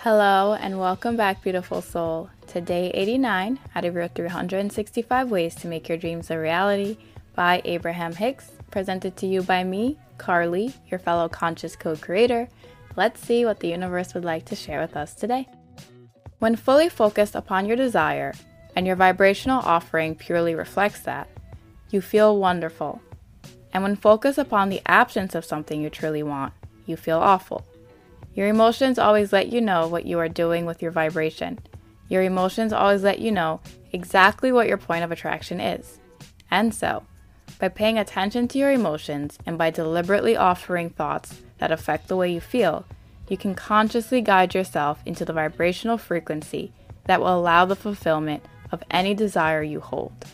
Hello, and welcome back, beautiful soul, to day 89 out of your 365 Ways to Make Your Dreams a Reality by Abraham Hicks, presented to you by me, Carly, your fellow conscious co creator. Let's see what the universe would like to share with us today. When fully focused upon your desire, and your vibrational offering purely reflects that, you feel wonderful. And when focused upon the absence of something you truly want, you feel awful. Your emotions always let you know what you are doing with your vibration. Your emotions always let you know exactly what your point of attraction is. And so, by paying attention to your emotions and by deliberately offering thoughts that affect the way you feel, you can consciously guide yourself into the vibrational frequency that will allow the fulfillment of any desire you hold.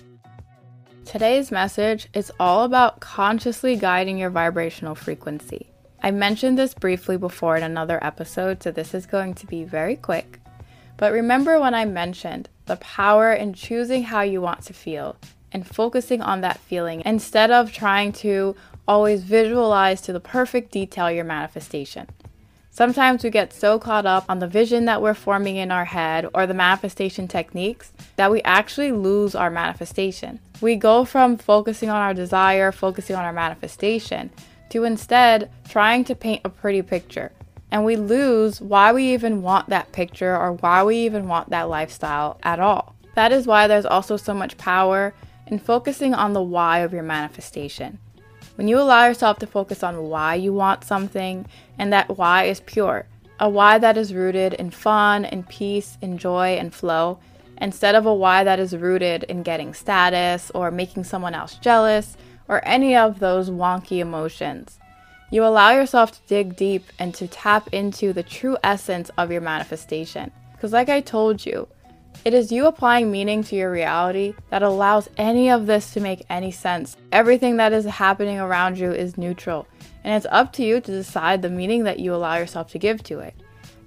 Today's message is all about consciously guiding your vibrational frequency. I mentioned this briefly before in another episode, so this is going to be very quick. But remember when I mentioned the power in choosing how you want to feel and focusing on that feeling instead of trying to always visualize to the perfect detail your manifestation. Sometimes we get so caught up on the vision that we're forming in our head or the manifestation techniques that we actually lose our manifestation. We go from focusing on our desire, focusing on our manifestation, to instead trying to paint a pretty picture. And we lose why we even want that picture or why we even want that lifestyle at all. That is why there's also so much power in focusing on the why of your manifestation. When you allow yourself to focus on why you want something, and that why is pure, a why that is rooted in fun and peace and joy and flow, instead of a why that is rooted in getting status or making someone else jealous or any of those wonky emotions. You allow yourself to dig deep and to tap into the true essence of your manifestation. Because, like I told you, it is you applying meaning to your reality that allows any of this to make any sense. Everything that is happening around you is neutral, and it's up to you to decide the meaning that you allow yourself to give to it.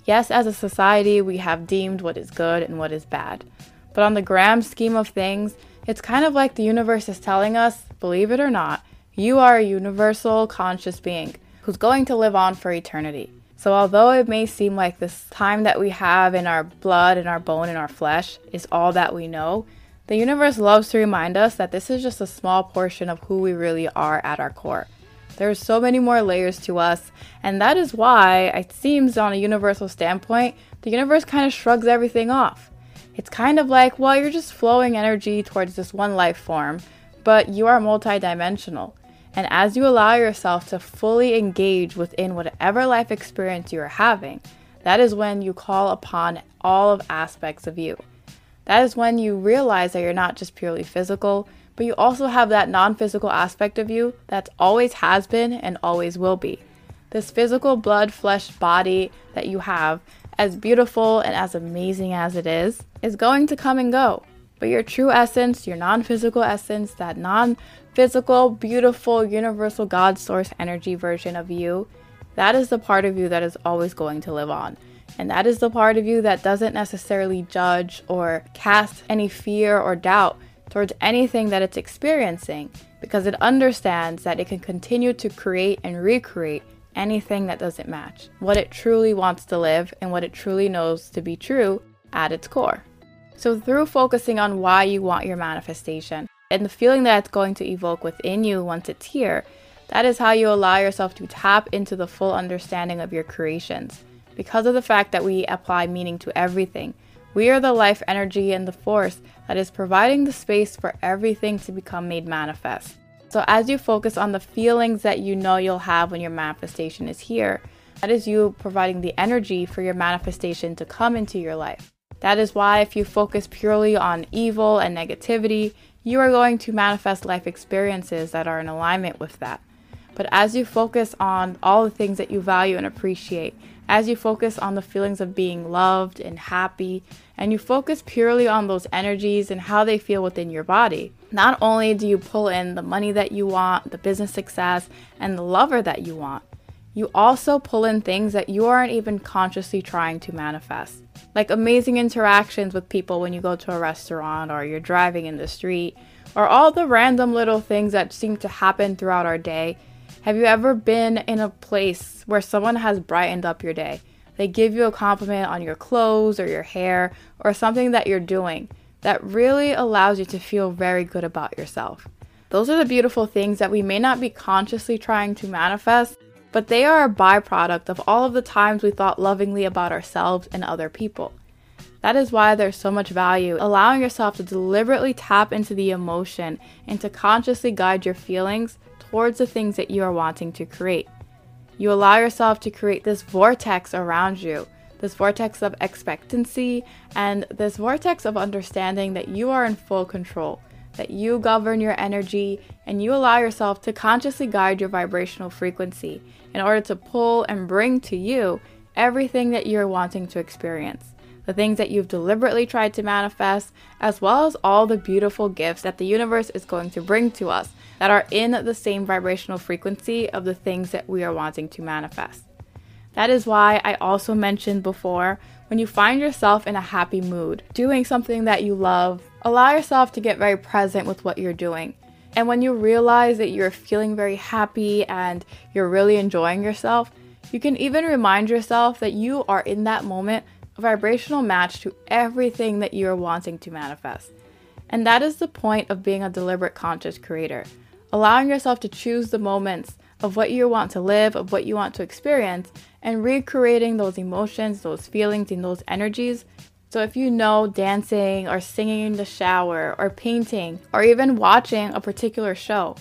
Yes, as a society, we have deemed what is good and what is bad. But on the grand scheme of things, it's kind of like the universe is telling us, believe it or not, you are a universal conscious being who's going to live on for eternity. So, although it may seem like this time that we have in our blood, in our bone, in our flesh is all that we know, the universe loves to remind us that this is just a small portion of who we really are at our core. There's so many more layers to us, and that is why it seems, on a universal standpoint, the universe kind of shrugs everything off. It's kind of like, well, you're just flowing energy towards this one life form, but you are multidimensional. And as you allow yourself to fully engage within whatever life experience you are having, that is when you call upon all of aspects of you. That is when you realize that you're not just purely physical, but you also have that non physical aspect of you that always has been and always will be. This physical blood, flesh, body that you have as beautiful and as amazing as it is, is going to come and go. But your true essence, your non physical essence, that non physical, beautiful, universal God source energy version of you, that is the part of you that is always going to live on. And that is the part of you that doesn't necessarily judge or cast any fear or doubt towards anything that it's experiencing because it understands that it can continue to create and recreate anything that doesn't match what it truly wants to live and what it truly knows to be true at its core. So, through focusing on why you want your manifestation and the feeling that it's going to evoke within you once it's here, that is how you allow yourself to tap into the full understanding of your creations. Because of the fact that we apply meaning to everything, we are the life energy and the force that is providing the space for everything to become made manifest. So, as you focus on the feelings that you know you'll have when your manifestation is here, that is you providing the energy for your manifestation to come into your life. That is why, if you focus purely on evil and negativity, you are going to manifest life experiences that are in alignment with that. But as you focus on all the things that you value and appreciate, as you focus on the feelings of being loved and happy, and you focus purely on those energies and how they feel within your body. Not only do you pull in the money that you want, the business success, and the lover that you want, you also pull in things that you aren't even consciously trying to manifest. Like amazing interactions with people when you go to a restaurant or you're driving in the street, or all the random little things that seem to happen throughout our day. Have you ever been in a place where someone has brightened up your day? They give you a compliment on your clothes or your hair or something that you're doing that really allows you to feel very good about yourself. Those are the beautiful things that we may not be consciously trying to manifest, but they are a byproduct of all of the times we thought lovingly about ourselves and other people. That is why there's so much value allowing yourself to deliberately tap into the emotion and to consciously guide your feelings towards the things that you are wanting to create. You allow yourself to create this vortex around you, this vortex of expectancy, and this vortex of understanding that you are in full control that you govern your energy and you allow yourself to consciously guide your vibrational frequency in order to pull and bring to you everything that you're wanting to experience. The things that you've deliberately tried to manifest, as well as all the beautiful gifts that the universe is going to bring to us that are in the same vibrational frequency of the things that we are wanting to manifest. That is why I also mentioned before when you find yourself in a happy mood, doing something that you love, allow yourself to get very present with what you're doing. And when you realize that you're feeling very happy and you're really enjoying yourself, you can even remind yourself that you are in that moment a vibrational match to everything that you're wanting to manifest. And that is the point of being a deliberate conscious creator, allowing yourself to choose the moments of what you want to live, of what you want to experience, and recreating those emotions, those feelings, and those energies. So, if you know dancing or singing in the shower or painting or even watching a particular show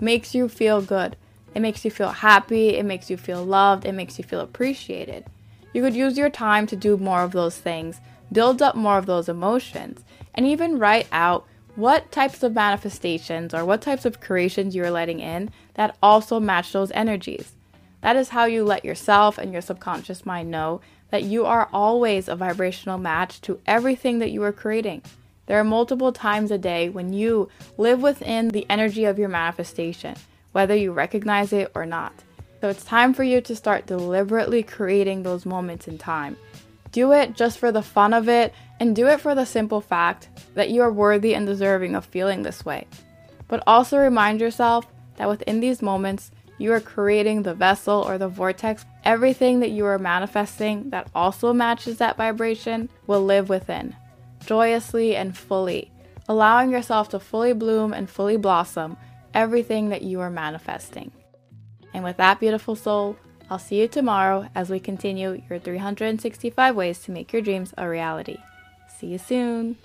makes you feel good, it makes you feel happy, it makes you feel loved, it makes you feel appreciated. You could use your time to do more of those things, build up more of those emotions, and even write out what types of manifestations or what types of creations you're letting in that also match those energies. That is how you let yourself and your subconscious mind know that you are always a vibrational match to everything that you are creating. There are multiple times a day when you live within the energy of your manifestation, whether you recognize it or not. So it's time for you to start deliberately creating those moments in time. Do it just for the fun of it, and do it for the simple fact that you are worthy and deserving of feeling this way. But also remind yourself that within these moments, you are creating the vessel or the vortex. Everything that you are manifesting that also matches that vibration will live within, joyously and fully, allowing yourself to fully bloom and fully blossom everything that you are manifesting. And with that, beautiful soul, I'll see you tomorrow as we continue your 365 ways to make your dreams a reality. See you soon.